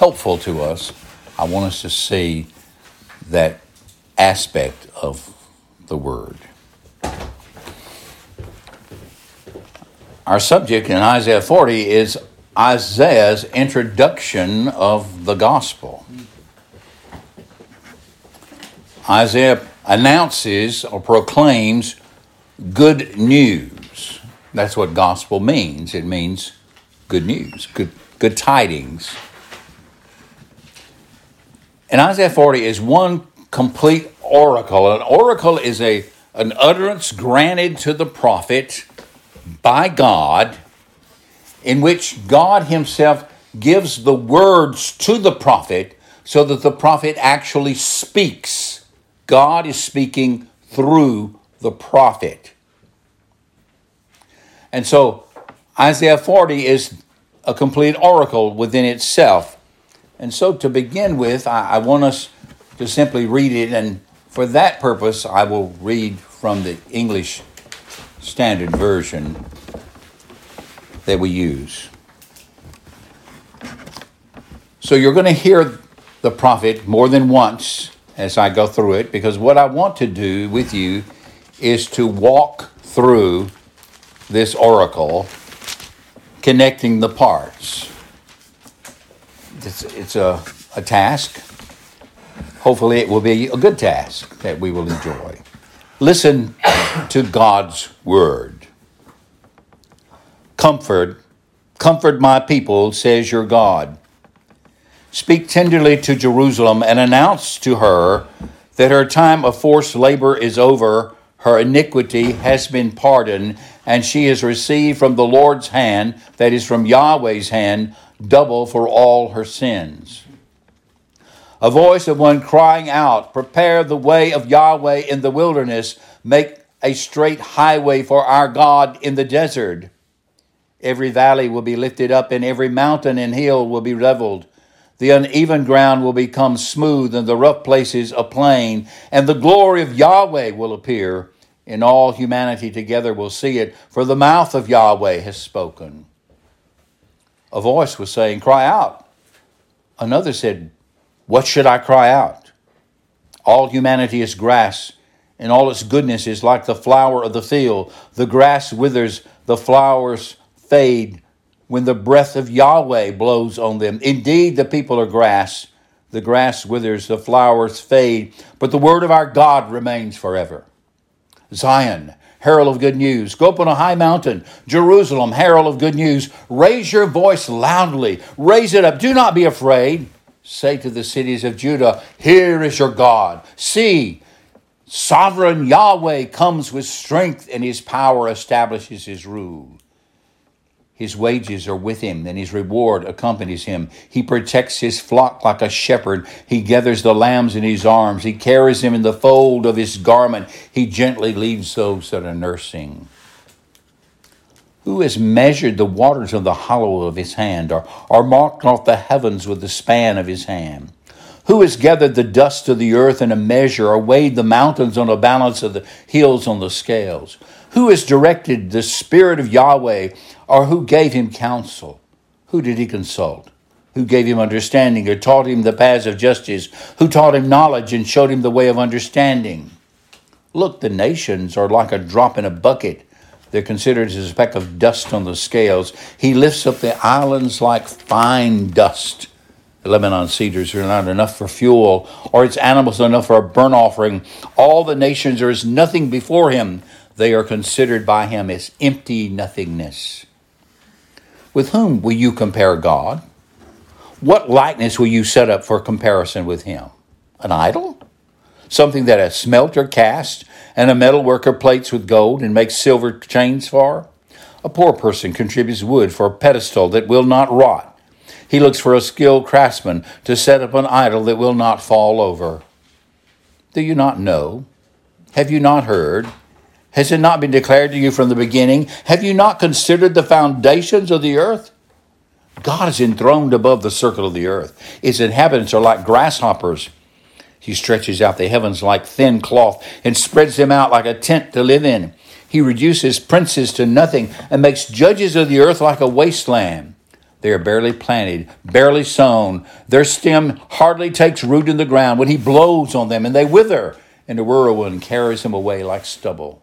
helpful to us, I want us to see that aspect of the Word. Our subject in Isaiah 40 is Isaiah's introduction of the gospel. Isaiah announces or proclaims good news. That's what gospel means. It means good news, good, good tidings. And Isaiah 40 is one complete oracle. An oracle is a, an utterance granted to the prophet by God in which God Himself gives the words to the prophet so that the prophet actually speaks. God is speaking through the prophet. And so Isaiah 40 is a complete oracle within itself. And so to begin with, I, I want us to simply read it, and for that purpose, I will read from the English Standard Version that we use. So you're going to hear the prophet more than once as I go through it because what I want to do with you is to walk through this oracle connecting the parts. It's, it's a, a task. Hopefully, it will be a good task that we will enjoy. Listen to God's word. Comfort, comfort my people, says your God. Speak tenderly to Jerusalem and announce to her that her time of forced labor is over, her iniquity has been pardoned, and she has received from the Lord's hand, that is, from Yahweh's hand, double for all her sins. A voice of one crying out, Prepare the way of Yahweh in the wilderness, make a straight highway for our God in the desert. Every valley will be lifted up, and every mountain and hill will be leveled. The uneven ground will become smooth, and the rough places a plain, and the glory of Yahweh will appear, and all humanity together will see it, for the mouth of Yahweh has spoken. A voice was saying, Cry out. Another said, What should I cry out? All humanity is grass, and all its goodness is like the flower of the field. The grass withers, the flowers fade when the breath of Yahweh blows on them. Indeed, the people are grass. The grass withers, the flowers fade, but the word of our God remains forever. Zion, herald of good news. Go up on a high mountain. Jerusalem, herald of good news. Raise your voice loudly. Raise it up. Do not be afraid. Say to the cities of Judah, Here is your God. See, sovereign Yahweh comes with strength, and his power establishes his rule. His wages are with him, and his reward accompanies him. He protects his flock like a shepherd. He gathers the lambs in his arms. He carries them in the fold of his garment. He gently leads those that are nursing. Who has measured the waters of the hollow of his hand, or, or marked off the heavens with the span of his hand? Who has gathered the dust of the earth in a measure, or weighed the mountains on a balance of the hills on the scales? Who has directed the Spirit of Yahweh, or who gave him counsel? Who did he consult? Who gave him understanding, or taught him the paths of justice? Who taught him knowledge and showed him the way of understanding? Look, the nations are like a drop in a bucket. They're considered as a speck of dust on the scales. He lifts up the islands like fine dust. The Lebanon cedars are not enough for fuel, or its animals are enough for a burnt offering. All the nations are as nothing before him. They are considered by him as empty nothingness. With whom will you compare God? What likeness will you set up for comparison with him? An idol? Something that a smelter casts and a metal worker plates with gold and makes silver chains for? A poor person contributes wood for a pedestal that will not rot. He looks for a skilled craftsman to set up an idol that will not fall over. Do you not know? Have you not heard? Has it not been declared to you from the beginning? Have you not considered the foundations of the earth? God is enthroned above the circle of the earth. Its inhabitants are like grasshoppers. He stretches out the heavens like thin cloth and spreads them out like a tent to live in. He reduces princes to nothing and makes judges of the earth like a wasteland. They are barely planted, barely sown. Their stem hardly takes root in the ground when he blows on them, and they wither, and the whirlwind carries them away like stubble.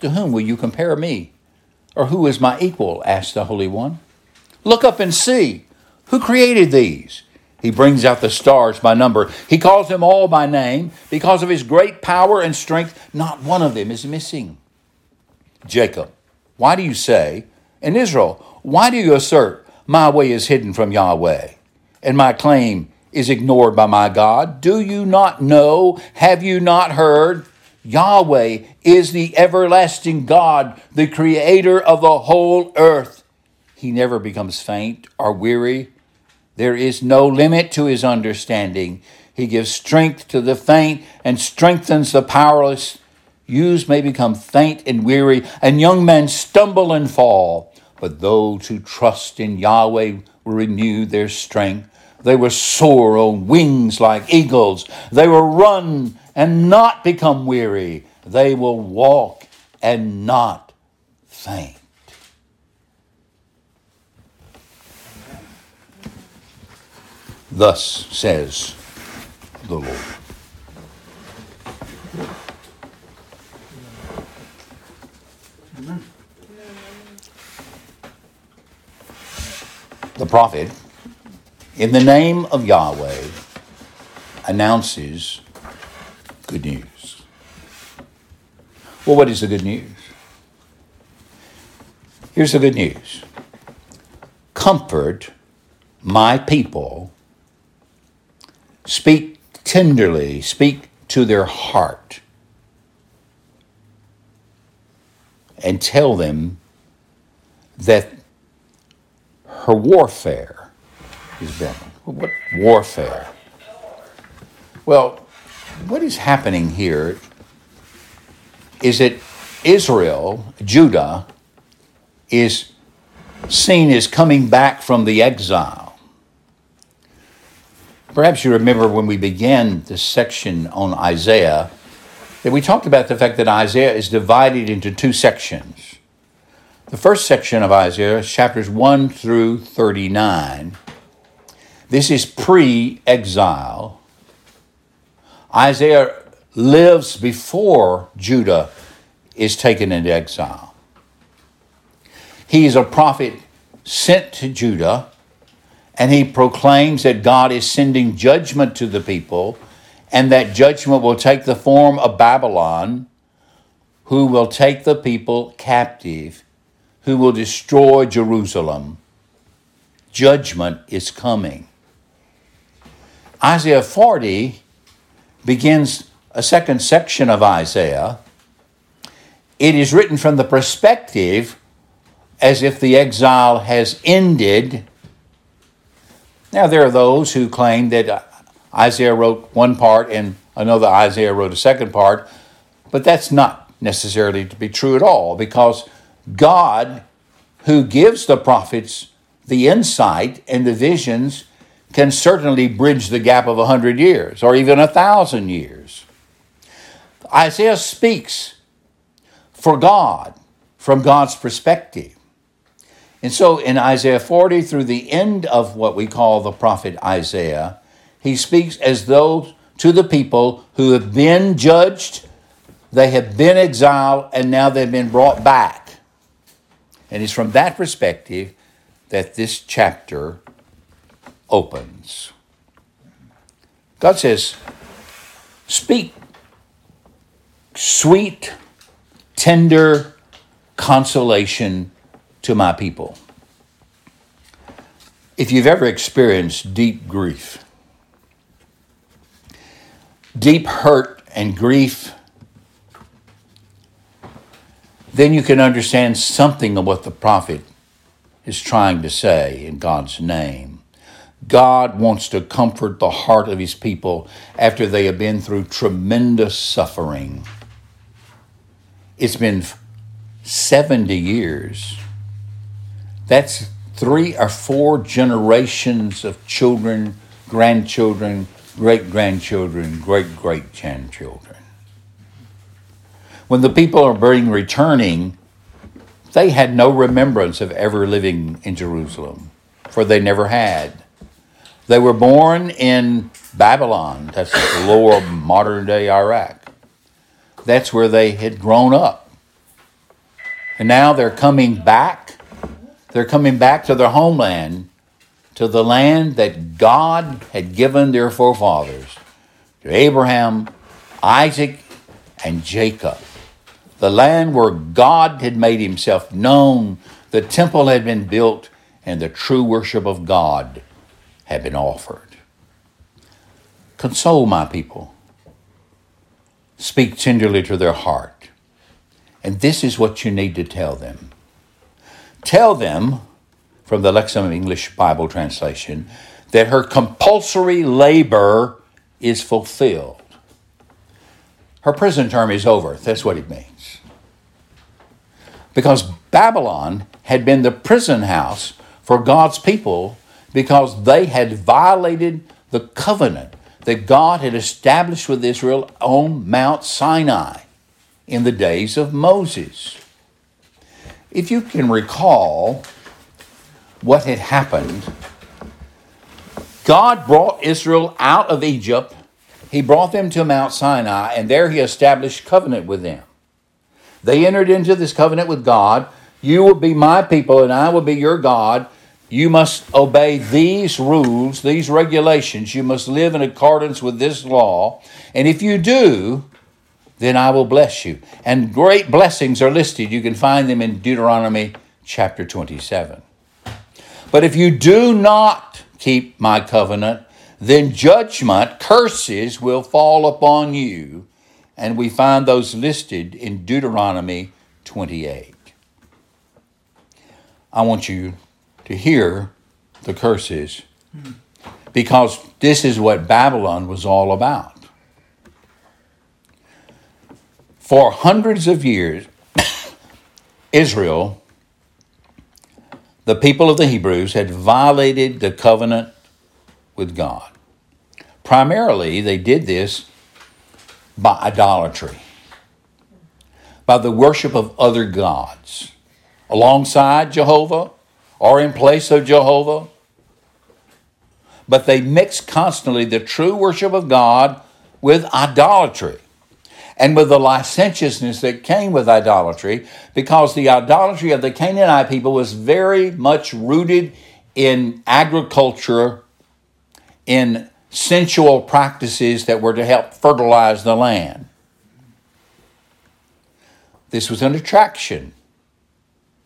To whom will you compare me? Or who is my equal? asked the Holy One. Look up and see. Who created these? He brings out the stars by number. He calls them all by name. Because of his great power and strength, not one of them is missing. Jacob, why do you say, and Israel, why do you assert, my way is hidden from Yahweh, and my claim is ignored by my God? Do you not know? Have you not heard? Yahweh is the everlasting God, the creator of the whole earth. He never becomes faint or weary. There is no limit to his understanding. He gives strength to the faint and strengthens the powerless. Youths may become faint and weary, and young men stumble and fall. But those who trust in Yahweh will renew their strength. They will soar on wings like eagles. They will run and not become weary. They will walk and not faint. Thus says the Lord. The prophet, in the name of Yahweh, announces good news. Well, what is the good news? Here's the good news Comfort my people Speak tenderly, speak to their heart, and tell them that her warfare is been. What warfare? Well, what is happening here is that Israel, Judah, is seen as coming back from the exile. Perhaps you remember when we began this section on Isaiah that we talked about the fact that Isaiah is divided into two sections. The first section of Isaiah, chapters 1 through 39, this is pre exile. Isaiah lives before Judah is taken into exile. He is a prophet sent to Judah and he proclaims that God is sending judgment to the people, and that judgment will take the form of Babylon, who will take the people captive, who will destroy Jerusalem. Judgment is coming. Isaiah 40 begins a second section of Isaiah. It is written from the perspective as if the exile has ended now, there are those who claim that Isaiah wrote one part and another Isaiah wrote a second part, but that's not necessarily to be true at all because God, who gives the prophets the insight and the visions, can certainly bridge the gap of a hundred years or even a thousand years. Isaiah speaks for God from God's perspective. And so in Isaiah 40 through the end of what we call the prophet Isaiah, he speaks as though to the people who have been judged, they have been exiled, and now they've been brought back. And it's from that perspective that this chapter opens. God says, Speak sweet, tender consolation to my people. If you've ever experienced deep grief, deep hurt and grief, then you can understand something of what the prophet is trying to say in God's name. God wants to comfort the heart of his people after they have been through tremendous suffering. It's been 70 years that's three or four generations of children, grandchildren, great grandchildren, great great grandchildren. When the people are being returning, they had no remembrance of ever living in Jerusalem. for they never had. They were born in Babylon, that's the lower modern day Iraq. That's where they had grown up. And now they're coming back. They're coming back to their homeland, to the land that God had given their forefathers, to Abraham, Isaac, and Jacob. The land where God had made himself known, the temple had been built, and the true worship of God had been offered. Console my people. Speak tenderly to their heart. And this is what you need to tell them. Tell them, from the Lexham English Bible translation, that her compulsory labor is fulfilled. Her prison term is over. That's what it means. Because Babylon had been the prison house for God's people because they had violated the covenant that God had established with Israel on Mount Sinai in the days of Moses. If you can recall what had happened, God brought Israel out of Egypt. He brought them to Mount Sinai, and there he established covenant with them. They entered into this covenant with God. You will be my people, and I will be your God you must obey these rules, these regulations. You must live in accordance with this law. And if you do, then I will bless you. And great blessings are listed. You can find them in Deuteronomy chapter 27. But if you do not keep my covenant, then judgment, curses will fall upon you. And we find those listed in Deuteronomy 28. I want you to hear the curses because this is what Babylon was all about. For hundreds of years, Israel, the people of the Hebrews, had violated the covenant with God. Primarily, they did this by idolatry, by the worship of other gods. Alongside Jehovah, or in place of Jehovah. But they mix constantly the true worship of God with idolatry and with the licentiousness that came with idolatry, because the idolatry of the Canaanite people was very much rooted in agriculture, in sensual practices that were to help fertilize the land. This was an attraction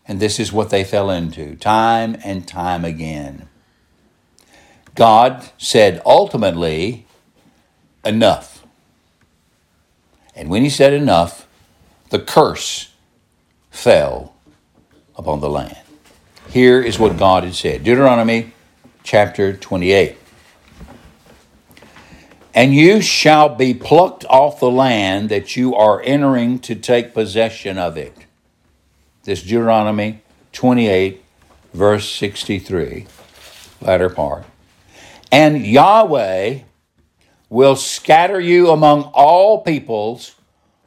and this is what they fell into time and time again. God said ultimately, enough. And when he said enough, the curse fell upon the land. Here is what God had said Deuteronomy chapter 28. And you shall be plucked off the land that you are entering to take possession of it this Deuteronomy 28, verse 63, latter part. And Yahweh will scatter you among all peoples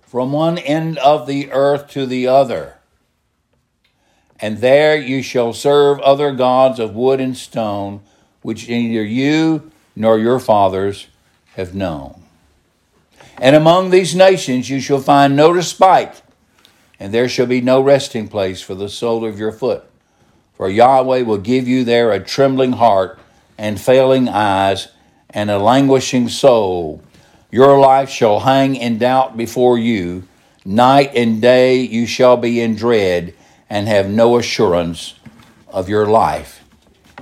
from one end of the earth to the other. And there you shall serve other gods of wood and stone, which neither you nor your fathers have known. And among these nations you shall find no respite and there shall be no resting place for the sole of your foot. For Yahweh will give you there a trembling heart and failing eyes and a languishing soul. Your life shall hang in doubt before you. Night and day you shall be in dread and have no assurance of your life.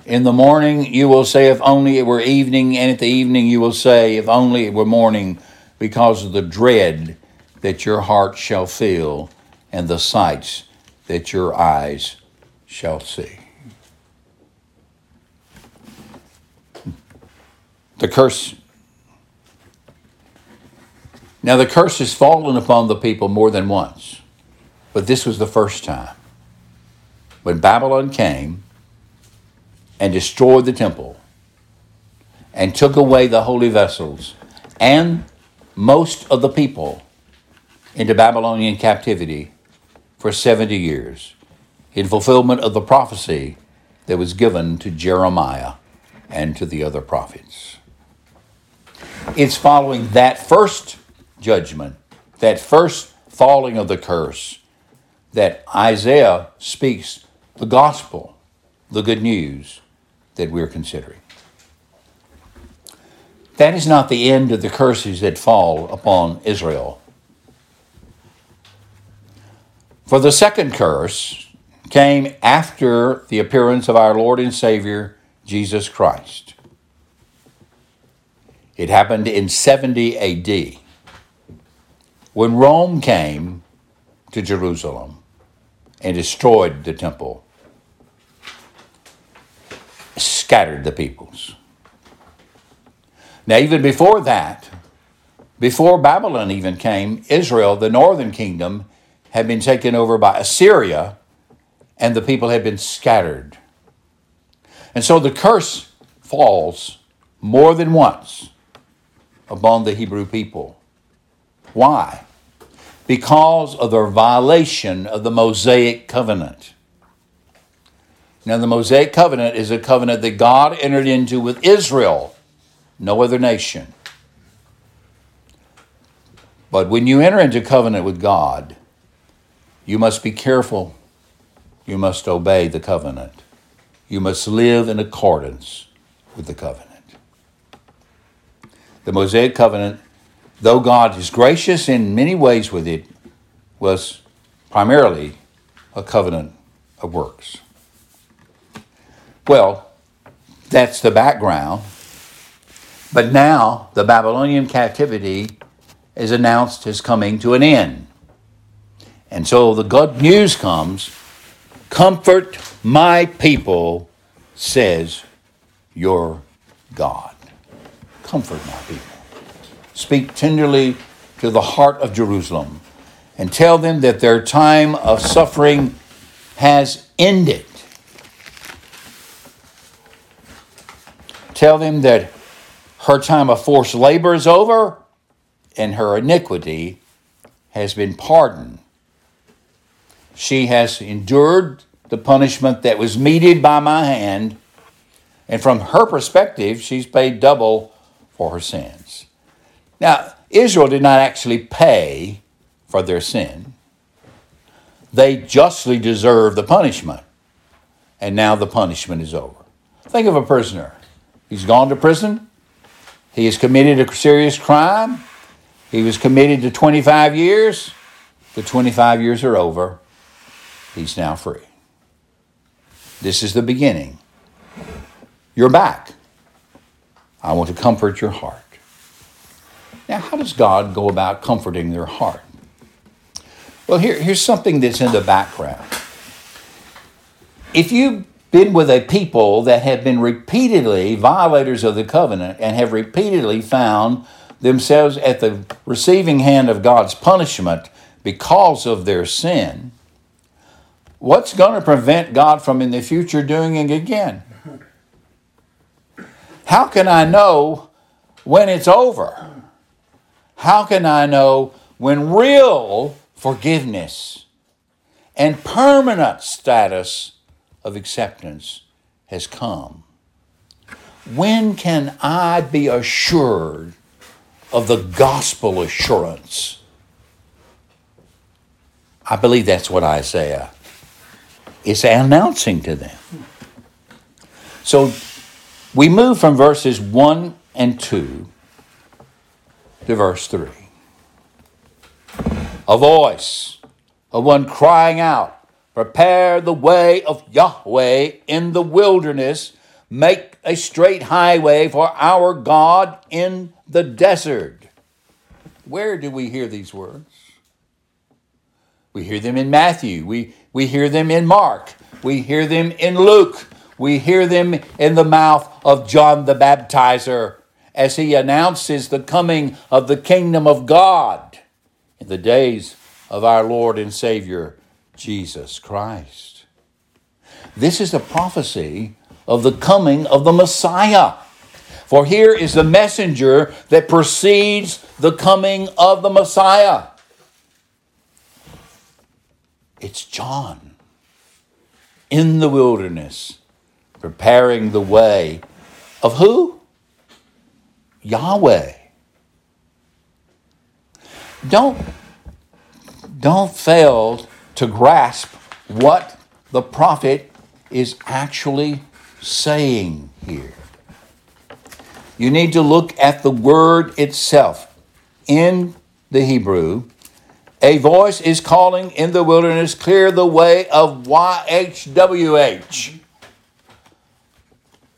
In the morning you will say, If only it were evening, and at the evening you will say, If only it were morning, because of the dread that your heart shall feel and the sights that your eyes shall see. The curse. Now, the curse has fallen upon the people more than once, but this was the first time. When Babylon came and destroyed the temple and took away the holy vessels and most of the people into Babylonian captivity, for 70 years in fulfillment of the prophecy that was given to Jeremiah and to the other prophets. It's following that first judgment, that first falling of the curse, that Isaiah speaks the gospel, the good news that we're considering. That is not the end of the curses that fall upon Israel. For the second curse came after the appearance of our Lord and Savior, Jesus Christ. It happened in 70 AD when Rome came to Jerusalem and destroyed the temple, scattered the peoples. Now, even before that, before Babylon even came, Israel, the northern kingdom, had been taken over by Assyria, and the people had been scattered. And so the curse falls more than once upon the Hebrew people. Why? Because of their violation of the Mosaic covenant. Now, the Mosaic covenant is a covenant that God entered into with Israel no other nation. But when you enter into covenant with God, you must be careful. You must obey the covenant. You must live in accordance with the covenant. The Mosaic covenant, though God is gracious in many ways with it, was primarily a covenant of works. Well, that's the background. But now the Babylonian captivity is announced as coming to an end. And so the good news comes Comfort my people, says your God. Comfort my people. Speak tenderly to the heart of Jerusalem and tell them that their time of suffering has ended. Tell them that her time of forced labor is over, and her iniquity has been pardoned. She has endured the punishment that was meted by my hand, and from her perspective, she's paid double for her sins. Now, Israel did not actually pay for their sin. They justly deserve the punishment, and now the punishment is over. Think of a prisoner. He's gone to prison, he has committed a serious crime. He was committed to 25 years. The 25 years are over. He's now free. This is the beginning. You're back. I want to comfort your heart. Now, how does God go about comforting their heart? Well, here, here's something that's in the background. If you've been with a people that have been repeatedly violators of the covenant and have repeatedly found themselves at the receiving hand of God's punishment because of their sin, what's going to prevent God from in the future doing it again? How can I know when it's over? How can I know when real forgiveness and permanent status of acceptance has come. When can I be assured of the gospel assurance? I believe that's what Isaiah is announcing to them. So we move from verses 1 and 2 to verse 3. A voice of one crying out, Prepare the way of Yahweh in the wilderness. Make a straight highway for our God in the desert. Where do we hear these words? We hear them in Matthew. We, we hear them in Mark. We hear them in Luke. We hear them in the mouth of John the Baptizer as he announces the coming of the kingdom of God in the days of our Lord and Savior Jesus Christ. This is a prophecy of the coming of the Messiah. For here is the messenger that precedes the coming of the Messiah. It's John in the wilderness preparing the way of who? Yahweh. Don't, don't fail to grasp what the prophet is actually saying here. You need to look at the word itself. In the Hebrew, a voice is calling in the wilderness, clear the way of YHWH.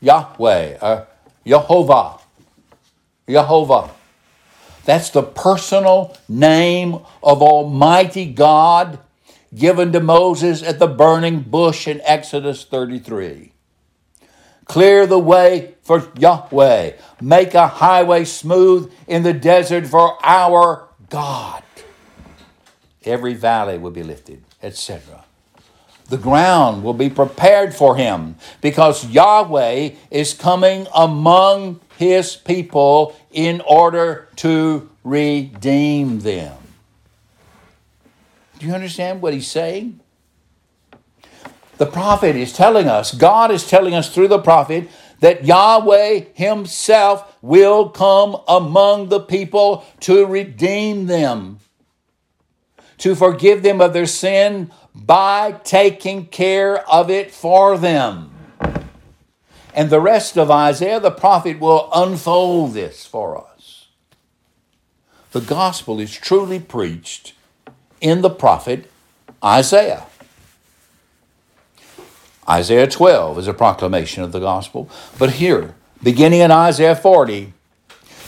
Yahweh, uh, Jehovah, Jehovah. That's the personal name of Almighty God given to Moses at the burning bush in Exodus 33. Clear the way for Yahweh. Make a highway smooth in the desert for our God. Every valley will be lifted, etc. The ground will be prepared for him because Yahweh is coming among his people in order to redeem them. Do you understand what he's saying? The prophet is telling us, God is telling us through the prophet, that Yahweh Himself will come among the people to redeem them, to forgive them of their sin by taking care of it for them. And the rest of Isaiah, the prophet, will unfold this for us. The gospel is truly preached in the prophet Isaiah. Isaiah 12 is a proclamation of the gospel. But here, beginning in Isaiah 40,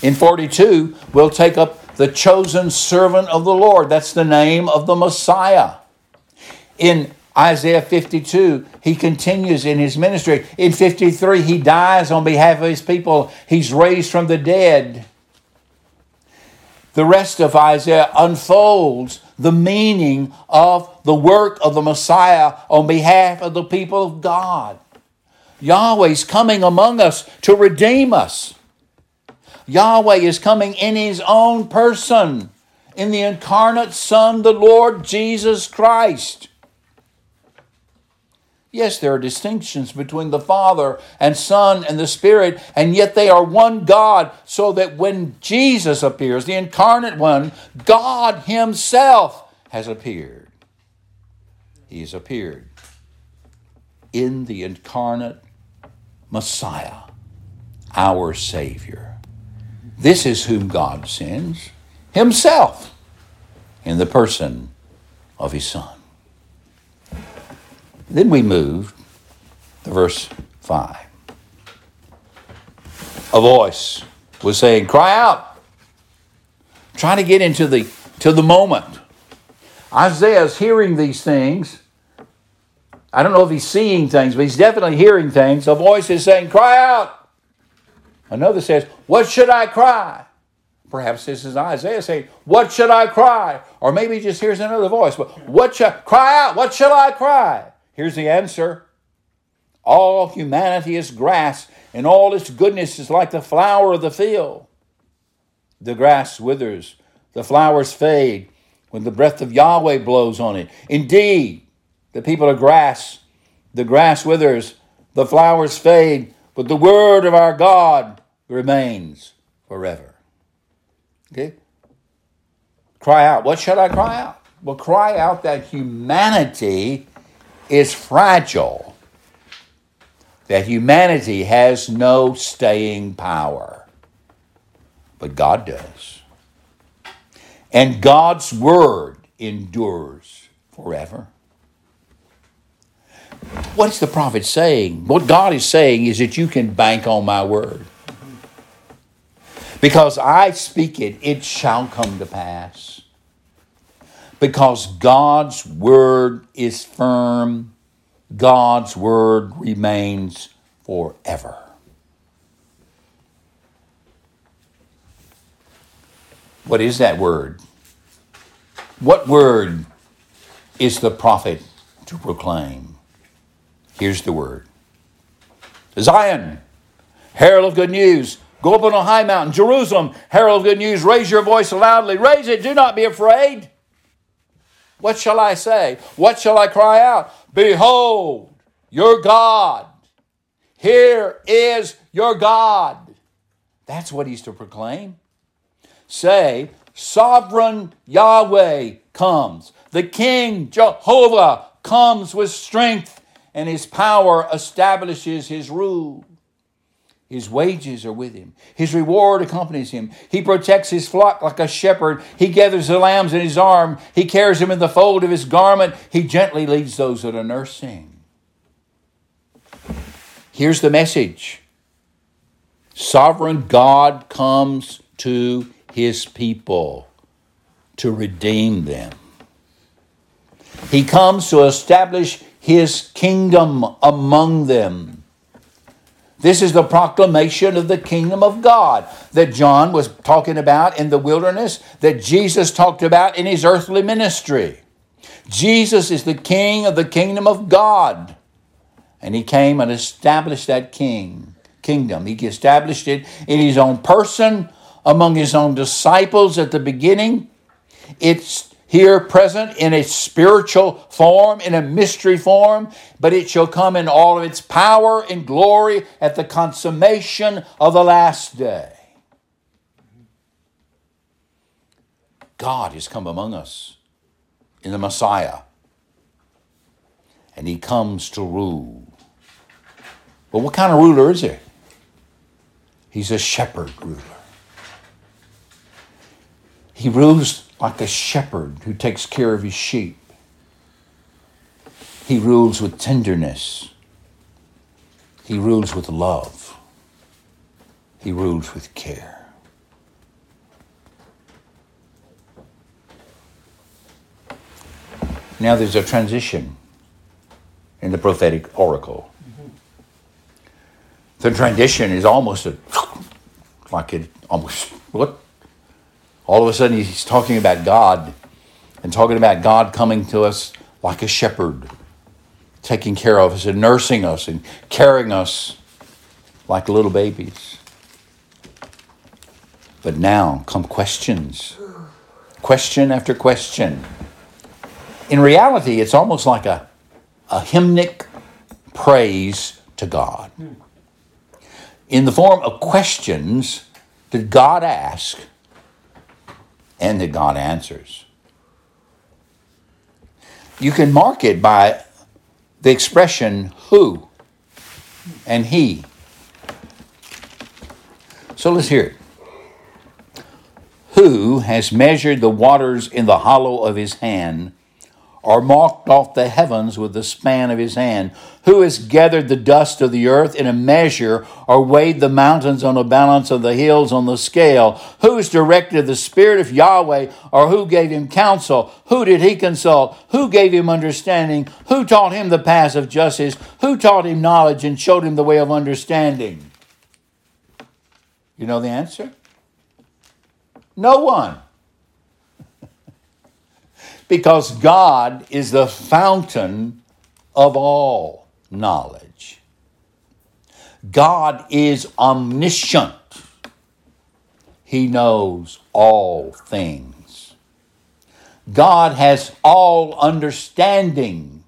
in 42, we'll take up the chosen servant of the Lord. That's the name of the Messiah. In Isaiah 52, he continues in his ministry. In 53, he dies on behalf of his people. He's raised from the dead. The rest of Isaiah unfolds the meaning of the work of the Messiah on behalf of the people of God. Yahweh's coming among us to redeem us. Yahweh is coming in his own person, in the incarnate Son, the Lord Jesus Christ. Yes, there are distinctions between the Father and Son and the Spirit, and yet they are one God, so that when Jesus appears, the incarnate one, God Himself has appeared. He has appeared in the incarnate Messiah, our Savior. This is whom God sends Himself in the person of His Son. Then we move to verse 5. A voice was saying, Cry out. Trying to get into the to the moment. Isaiah's hearing these things. I don't know if he's seeing things, but he's definitely hearing things. A voice is saying, Cry out. Another says, What should I cry? Perhaps this is Isaiah saying, What should I cry? Or maybe he just hears another voice, but what shall cry out? What shall I cry? Here's the answer All humanity is grass, and all its goodness is like the flower of the field. The grass withers, the flowers fade when the breath of Yahweh blows on it. Indeed, the people are grass, the grass withers, the flowers fade, but the word of our God remains forever. Okay? Cry out. What should I cry out? Well, cry out that humanity is fragile, that humanity has no staying power. But God does. And God's word endures forever. What's the prophet saying? What God is saying is that you can bank on my word. Because I speak it, it shall come to pass because God's word is firm, God's word remains forever. What is that word? What word is the prophet to proclaim? Here's the word Zion, herald of good news. Go up on a high mountain. Jerusalem, herald good news. Raise your voice loudly. Raise it. Do not be afraid. What shall I say? What shall I cry out? Behold, your God. Here is your God. That's what he's to proclaim. Say, Sovereign Yahweh comes. The King Jehovah comes with strength, and his power establishes his rule. His wages are with him. His reward accompanies him. He protects his flock like a shepherd. He gathers the lambs in his arm. He carries them in the fold of his garment. He gently leads those that are nursing. Here's the message Sovereign God comes to his people to redeem them. He comes to establish his kingdom among them. This is the proclamation of the kingdom of God that John was talking about in the wilderness, that Jesus talked about in his earthly ministry. Jesus is the king of the kingdom of God. And he came and established that king kingdom. He established it in his own person, among his own disciples at the beginning. It's here present in a spiritual form, in a mystery form, but it shall come in all of its power and glory at the consummation of the last day. God has come among us in the Messiah, and he comes to rule. But what kind of ruler is he? He's a shepherd ruler. He rules like a shepherd who takes care of his sheep. He rules with tenderness. He rules with love. He rules with care. Now there's a transition in the prophetic oracle. The transition is almost a, like it almost, what? All of a sudden he's talking about God and talking about God coming to us like a shepherd, taking care of us and nursing us and carrying us like little babies. But now come questions, question after question. In reality, it's almost like a, a hymnic praise to God. Hmm. In the form of questions that God asks and that God answers. You can mark it by the expression who and he. So let's hear it. Who has measured the waters in the hollow of his hand or marked off the heavens with the span of his hand? Who has gathered the dust of the earth in a measure, or weighed the mountains on a balance of the hills on the scale? Who has directed the Spirit of Yahweh, or who gave him counsel? Who did he consult? Who gave him understanding? Who taught him the paths of justice? Who taught him knowledge and showed him the way of understanding? You know the answer? No one because God is the fountain of all knowledge. God is omniscient. He knows all things. God has all understanding.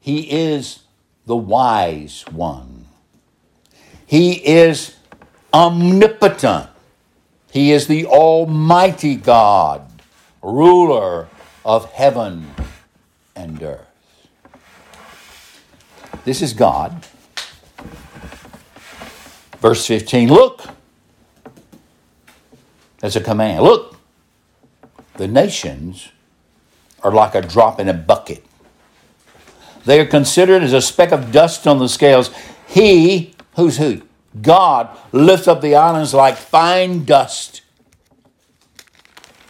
He is the wise one. He is omnipotent. He is the Almighty God, ruler of heaven and earth. This is God. Verse 15 Look, that's a command. Look, the nations are like a drop in a bucket. They are considered as a speck of dust on the scales. He, who's who? God lifts up the islands like fine dust.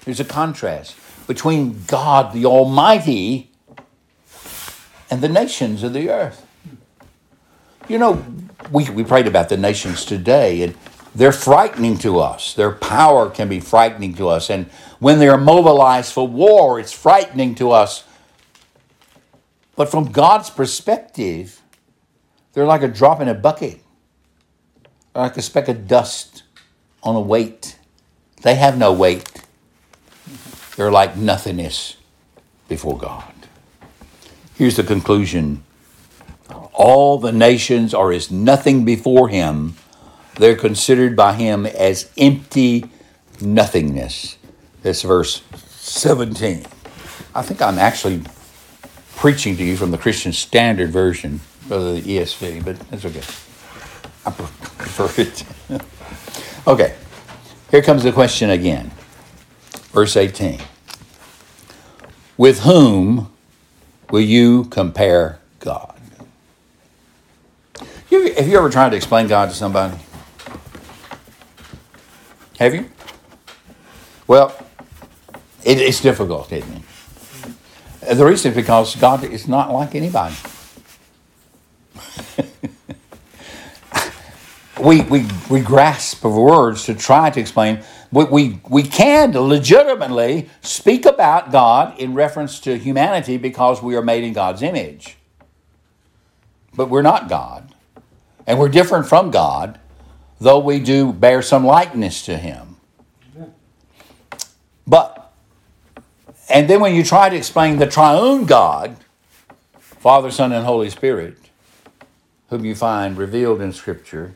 There's a contrast between God the Almighty and the nations of the earth. You know, we, we prayed about the nations today, and they're frightening to us. Their power can be frightening to us. And when they're mobilized for war, it's frightening to us. But from God's perspective, they're like a drop in a bucket, like a speck of dust on a weight. They have no weight. They're like nothingness before God. Here's the conclusion All the nations are as nothing before him. They're considered by him as empty nothingness. That's verse 17. I think I'm actually preaching to you from the Christian Standard Version rather than the ESV, but that's okay. I prefer it. okay, here comes the question again. Verse 18. With whom will you compare God? You, have you ever tried to explain God to somebody? Have you? Well, it, it's difficult, isn't it? The reason is because God is not like anybody. we, we, we grasp of words to try to explain. We, we, we can legitimately speak about God in reference to humanity because we are made in God's image. But we're not God. And we're different from God, though we do bear some likeness to Him. But, and then when you try to explain the triune God, Father, Son, and Holy Spirit, whom you find revealed in Scripture,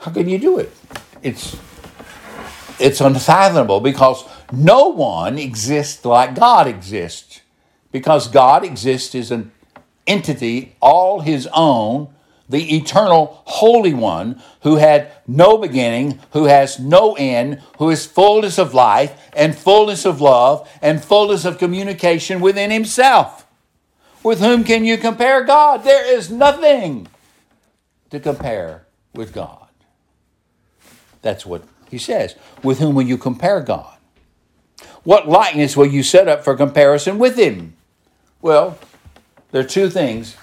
how can you do it? It's it's unfathomable because no one exists like God exists. Because God exists as an entity all his own, the eternal Holy One, who had no beginning, who has no end, who is fullness of life and fullness of love and fullness of communication within himself. With whom can you compare God? There is nothing to compare with God. That's what he says. With whom will you compare God? What likeness will you set up for comparison with him? Well, there are two things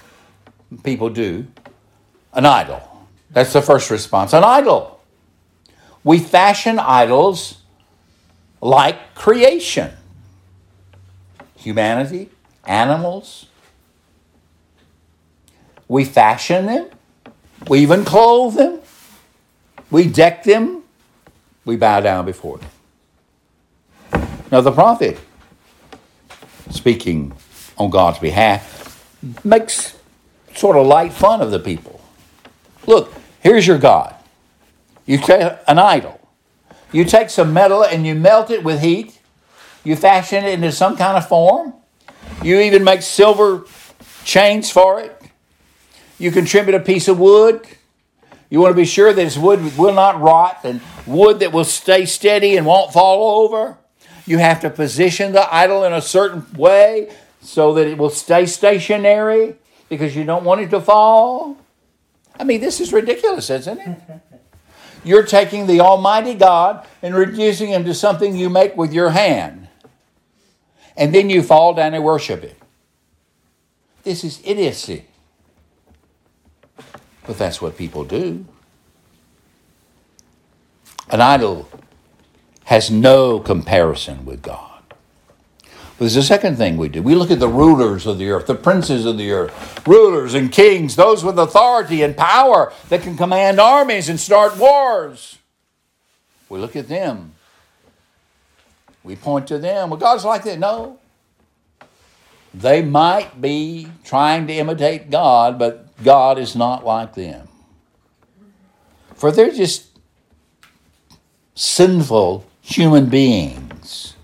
people do an idol. That's the first response an idol. We fashion idols like creation humanity, animals. We fashion them, we even clothe them, we deck them, we bow down before them. Now, the prophet, speaking on God's behalf, makes sort of light fun of the people. Look, here's your God. You take an idol. You take some metal and you melt it with heat. You fashion it into some kind of form. You even make silver chains for it. You contribute a piece of wood. You want to be sure that this wood will not rot and wood that will stay steady and won't fall over. You have to position the idol in a certain way so that it will stay stationary because you don't want it to fall. I mean, this is ridiculous, isn't it? You're taking the Almighty God and reducing Him to something you make with your hand. And then you fall down and worship it. This is idiocy. But that's what people do. An idol has no comparison with God. But there's a second thing we do. We look at the rulers of the earth, the princes of the earth, rulers and kings, those with authority and power that can command armies and start wars. We look at them. We point to them. Well, God's like that. No. They might be trying to imitate God, but God is not like them. For they're just sinful human beings.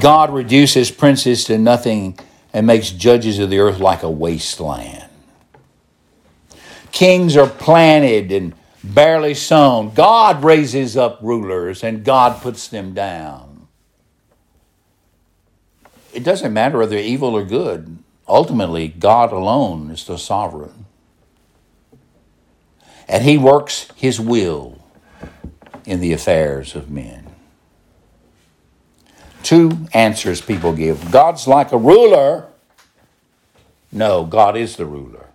God reduces princes to nothing and makes judges of the earth like a wasteland. Kings are planted and barely sown. God raises up rulers and God puts them down. It doesn't matter whether evil or good. Ultimately, God alone is the sovereign. And He works His will in the affairs of men. Two answers people give God's like a ruler. No, God is the ruler.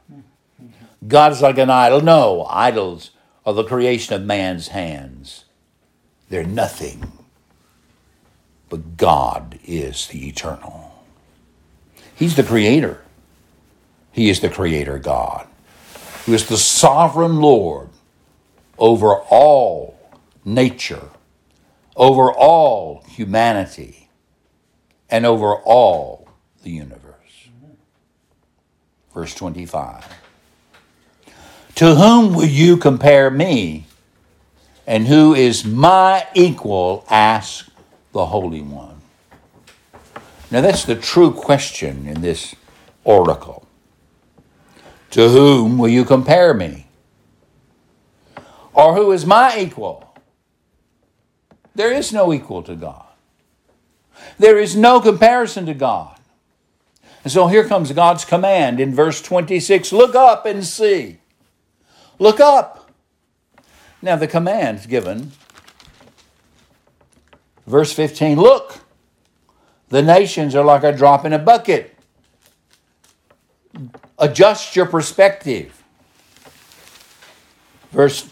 God's like an idol. No, idols are the creation of man's hands. They're nothing. But God is the eternal. He's the creator. He is the creator God, who is the sovereign Lord over all nature, over all humanity, and over all the universe. Verse 25. To whom will you compare me? And who is my equal? Ask the Holy One. Now, that's the true question in this oracle. To whom will you compare me? Or who is my equal? There is no equal to God. There is no comparison to God. And so here comes God's command in verse 26 Look up and see. Look up. Now, the command is given. Verse 15 Look, the nations are like a drop in a bucket. Adjust your perspective. Verse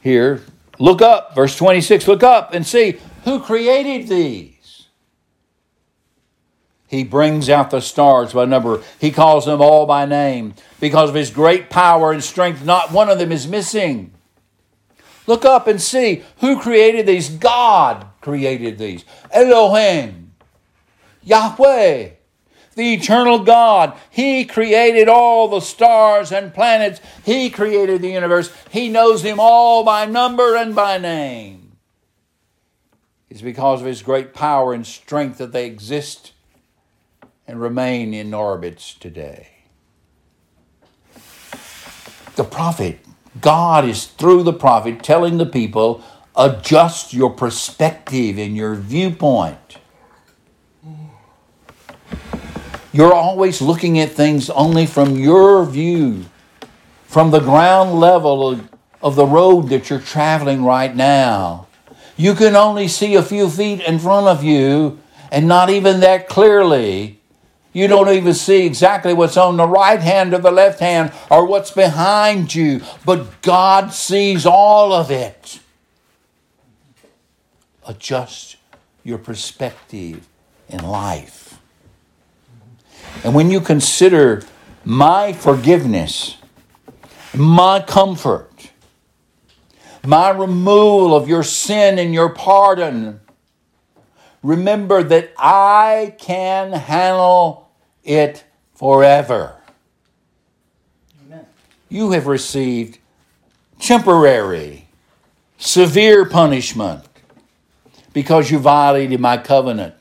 here, look up, verse 26, look up and see who created these. He brings out the stars by number. He calls them all by name. Because of his great power and strength, not one of them is missing. Look up and see who created these. God created these. Elohim, Yahweh, the eternal God. He created all the stars and planets. He created the universe. He knows them all by number and by name. It's because of His great power and strength that they exist and remain in orbits today. The prophet, God is through the prophet telling the people, adjust your perspective and your viewpoint. You're always looking at things only from your view, from the ground level of, of the road that you're traveling right now. You can only see a few feet in front of you, and not even that clearly. You don't even see exactly what's on the right hand or the left hand or what's behind you, but God sees all of it. Adjust your perspective in life. And when you consider my forgiveness, my comfort, my removal of your sin and your pardon, remember that I can handle it forever. Amen. You have received temporary, severe punishment because you violated my covenant.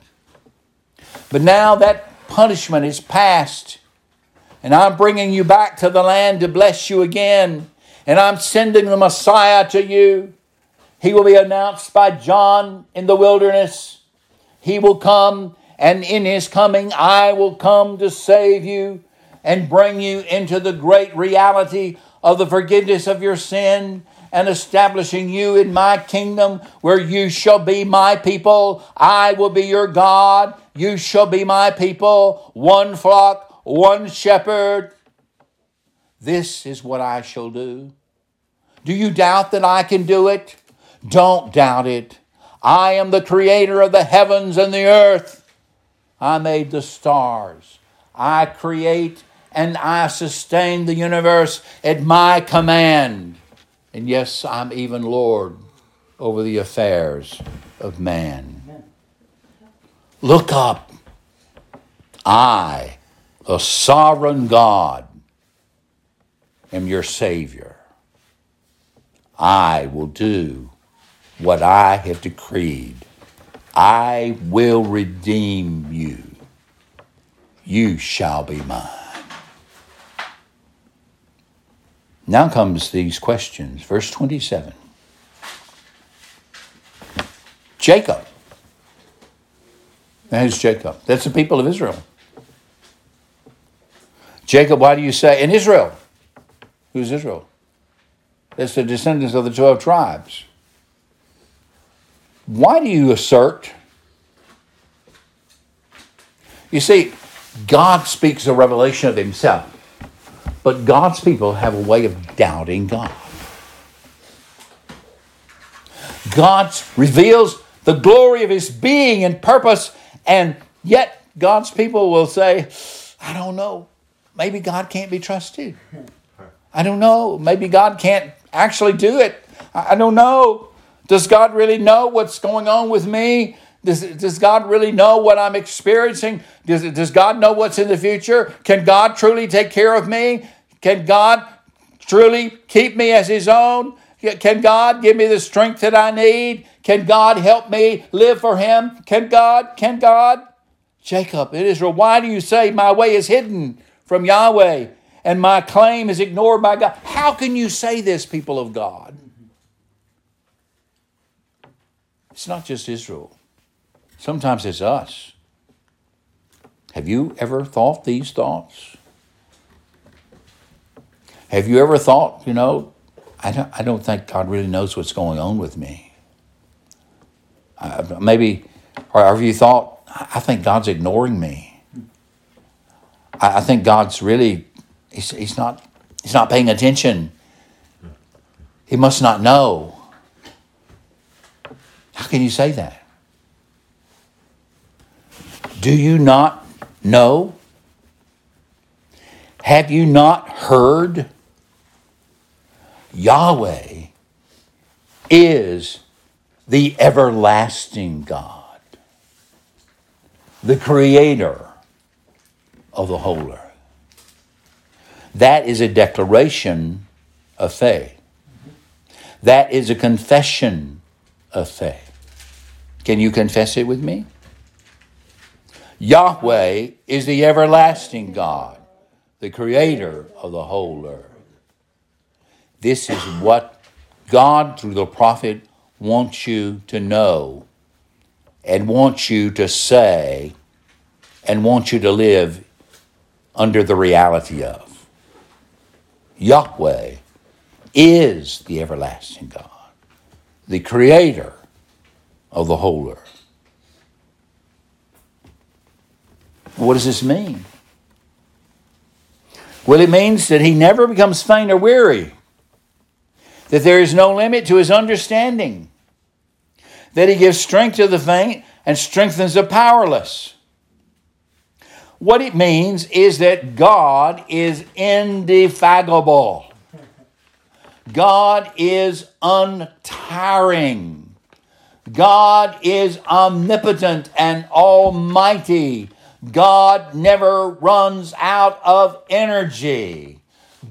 But now that punishment is past. And I'm bringing you back to the land to bless you again. And I'm sending the Messiah to you. He will be announced by John in the wilderness. He will come, and in his coming, I will come to save you and bring you into the great reality of the forgiveness of your sin and establishing you in my kingdom where you shall be my people. I will be your God. You shall be my people. One flock, one shepherd. This is what I shall do. Do you doubt that I can do it? Don't doubt it. I am the creator of the heavens and the earth. I made the stars. I create and I sustain the universe at my command. And yes, I'm even Lord over the affairs of man. Look up. I, the sovereign God, am your Savior. I will do what I have decreed. I will redeem you. You shall be mine. Now comes these questions. Verse 27. Jacob. Now who's Jacob? That's the people of Israel. Jacob, why do you say, in Israel? Who's Israel? That's the descendants of the 12 tribes. Why do you assert? You see, God speaks a revelation of himself. But God's people have a way of doubting God. God reveals the glory of his being and purpose, and yet God's people will say, I don't know. Maybe God can't be trusted. I don't know. Maybe God can't actually do it. I don't know. Does God really know what's going on with me? Does, does God really know what I'm experiencing? Does, does God know what's in the future? Can God truly take care of me? Can God truly keep me as His own? Can God give me the strength that I need? Can God help me live for Him? Can God? Can God? Jacob and Israel, why do you say my way is hidden from Yahweh and my claim is ignored by God? How can you say this, people of God? It's not just Israel. Sometimes it's us. Have you ever thought these thoughts? Have you ever thought, you know, I don't, I don't think God really knows what's going on with me? Uh, maybe, or have you thought, I think God's ignoring me? I, I think God's really, he's, he's, not, he's not paying attention. He must not know. How can you say that? Do you not know? Have you not heard? Yahweh is the everlasting God, the creator of the whole earth. That is a declaration of faith. That is a confession of faith. Can you confess it with me? Yahweh is the everlasting God, the creator of the whole earth. This is what God, through the prophet, wants you to know and wants you to say and wants you to live under the reality of. Yahweh is the everlasting God, the creator of the whole earth. What does this mean? Well, it means that he never becomes faint or weary that there is no limit to his understanding, that he gives strength to the faint and strengthens the powerless. What it means is that God is indefatigable. God is untiring. God is omnipotent and almighty. God never runs out of energy.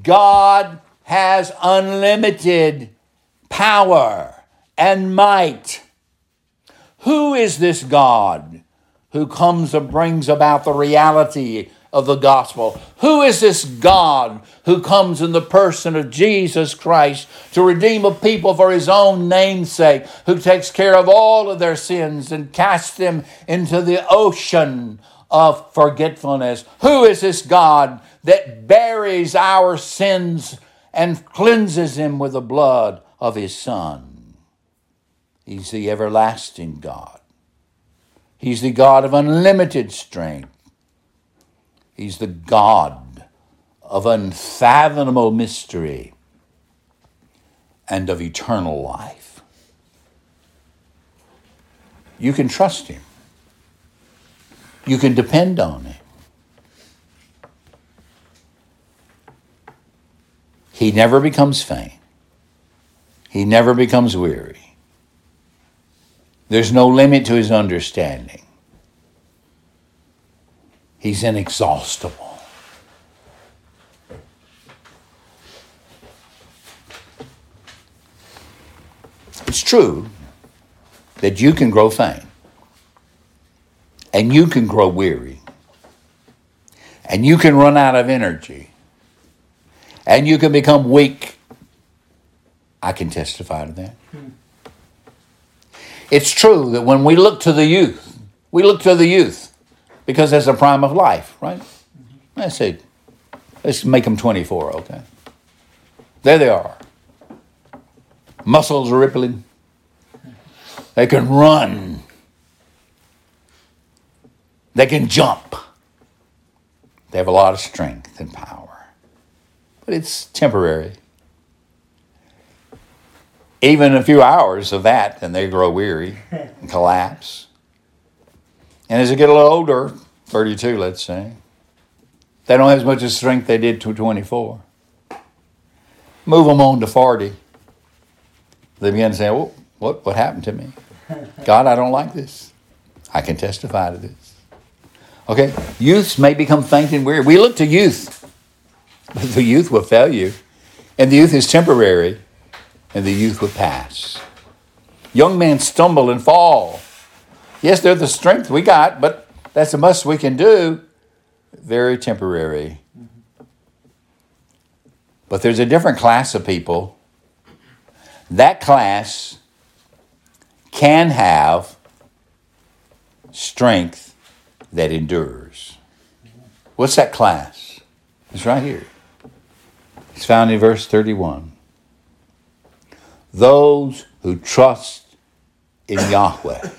God has unlimited power and might. Who is this God who comes and brings about the reality of the gospel? Who is this God who comes in the person of Jesus Christ to redeem a people for his own namesake, who takes care of all of their sins and casts them into the ocean of forgetfulness? Who is this God that buries our sins? and cleanses him with the blood of his Son. He's the everlasting God. He's the God of unlimited strength. He's the God of unfathomable mystery and of eternal life. You can trust him. You can depend on him. He never becomes faint. He never becomes weary. There's no limit to his understanding. He's inexhaustible. It's true that you can grow faint and you can grow weary and you can run out of energy and you can become weak. I can testify to that. It's true that when we look to the youth, we look to the youth because that's the prime of life, right? Let's say, let's make them 24, okay? There they are. Muscles rippling. They can run. They can jump. They have a lot of strength and power but it's temporary. Even a few hours of that, and they grow weary and collapse. And as they get a little older, 32, let's say, they don't have as much strength they did to 24. Move them on to 40. They begin to say, well, what, what happened to me? God, I don't like this. I can testify to this. Okay? Youths may become faint and weary. We look to youth, but the youth will fail you. And the youth is temporary, and the youth will pass. Young men stumble and fall. Yes, they're the strength we got, but that's the most we can do. Very temporary. But there's a different class of people. That class can have strength that endures. What's that class? It's right here. It's found in verse 31. Those who trust in Yahweh.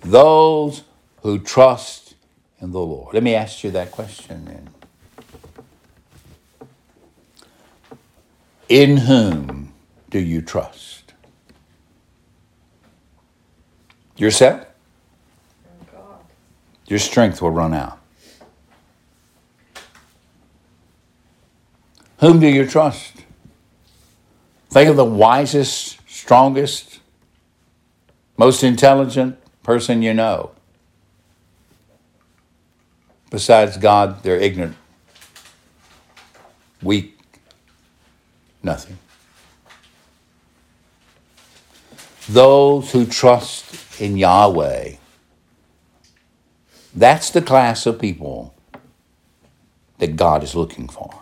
Those who trust in the Lord. Let me ask you that question then. In whom do you trust? Yourself? Your strength will run out. Whom do you trust? Think of the wisest, strongest, most intelligent person you know. Besides God, they're ignorant, weak, nothing. Those who trust in Yahweh, that's the class of people that God is looking for.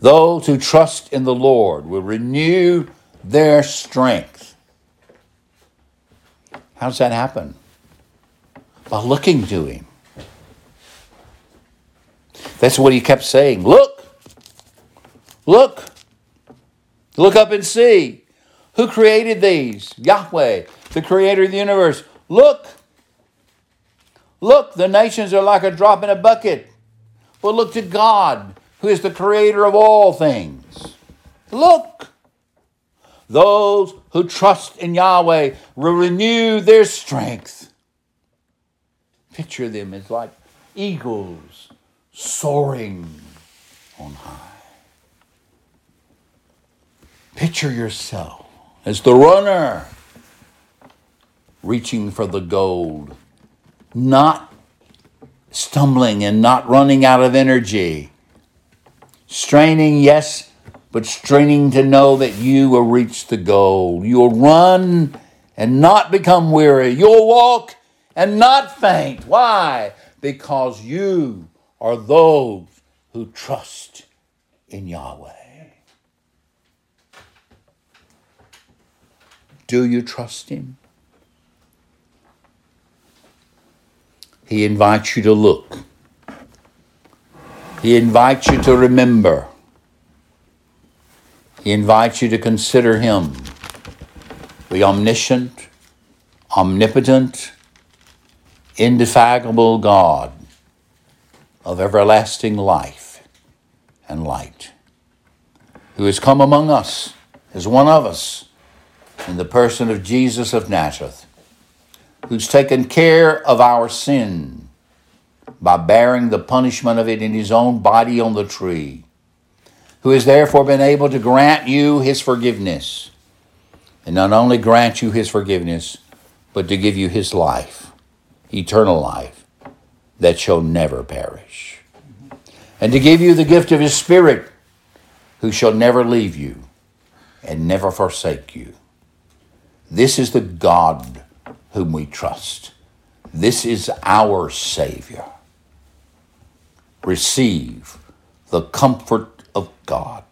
Those who trust in the Lord will renew their strength. How does that happen? By looking to Him. That's what He kept saying. Look, look, look up and see. Who created these? Yahweh, the creator of the universe. Look, look, the nations are like a drop in a bucket. But look to God who is the creator of all things. Look, those who trust in Yahweh will renew their strength. Picture them as like eagles soaring on high. Picture yourself as the runner reaching for the gold, not stumbling and not running out of energy Straining, yes, but straining to know that you will reach the goal. You'll run and not become weary. You'll walk and not faint. Why? Because you are those who trust in Yahweh. Do you trust Him? He invites you to look. He invites you to remember. He invites you to consider Him, the omniscient, omnipotent, indefatigable God of everlasting life and light, who has come among us as one of us in the person of Jesus of Nazareth, who's taken care of our sin by bearing the punishment of it in his own body on the tree, who has therefore been able to grant you his forgiveness, and not only grant you his forgiveness, but to give you his life, eternal life, that shall never perish, and to give you the gift of his Spirit, who shall never leave you and never forsake you. This is the God whom we trust. This is our Savior receive the comfort of God.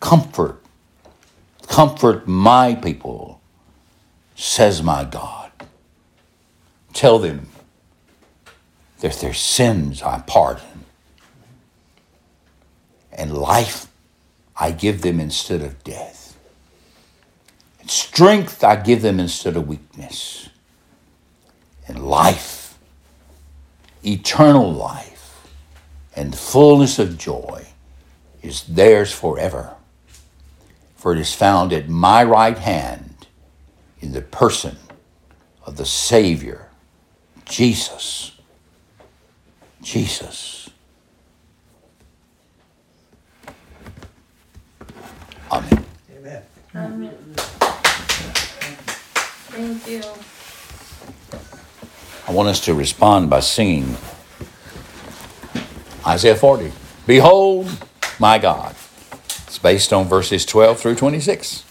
Comfort, comfort my people, says my God. Tell them that their sins I pardon, and life I give them instead of death, strength I give them instead of weakness, and life, eternal life and fullness of joy is theirs forever. For it is found at my right hand in the person of the Savior, Jesus. Jesus. Amen. Amen. Thank you. I want us to respond by singing Isaiah 40. Behold, my God. It's based on verses 12 through 26.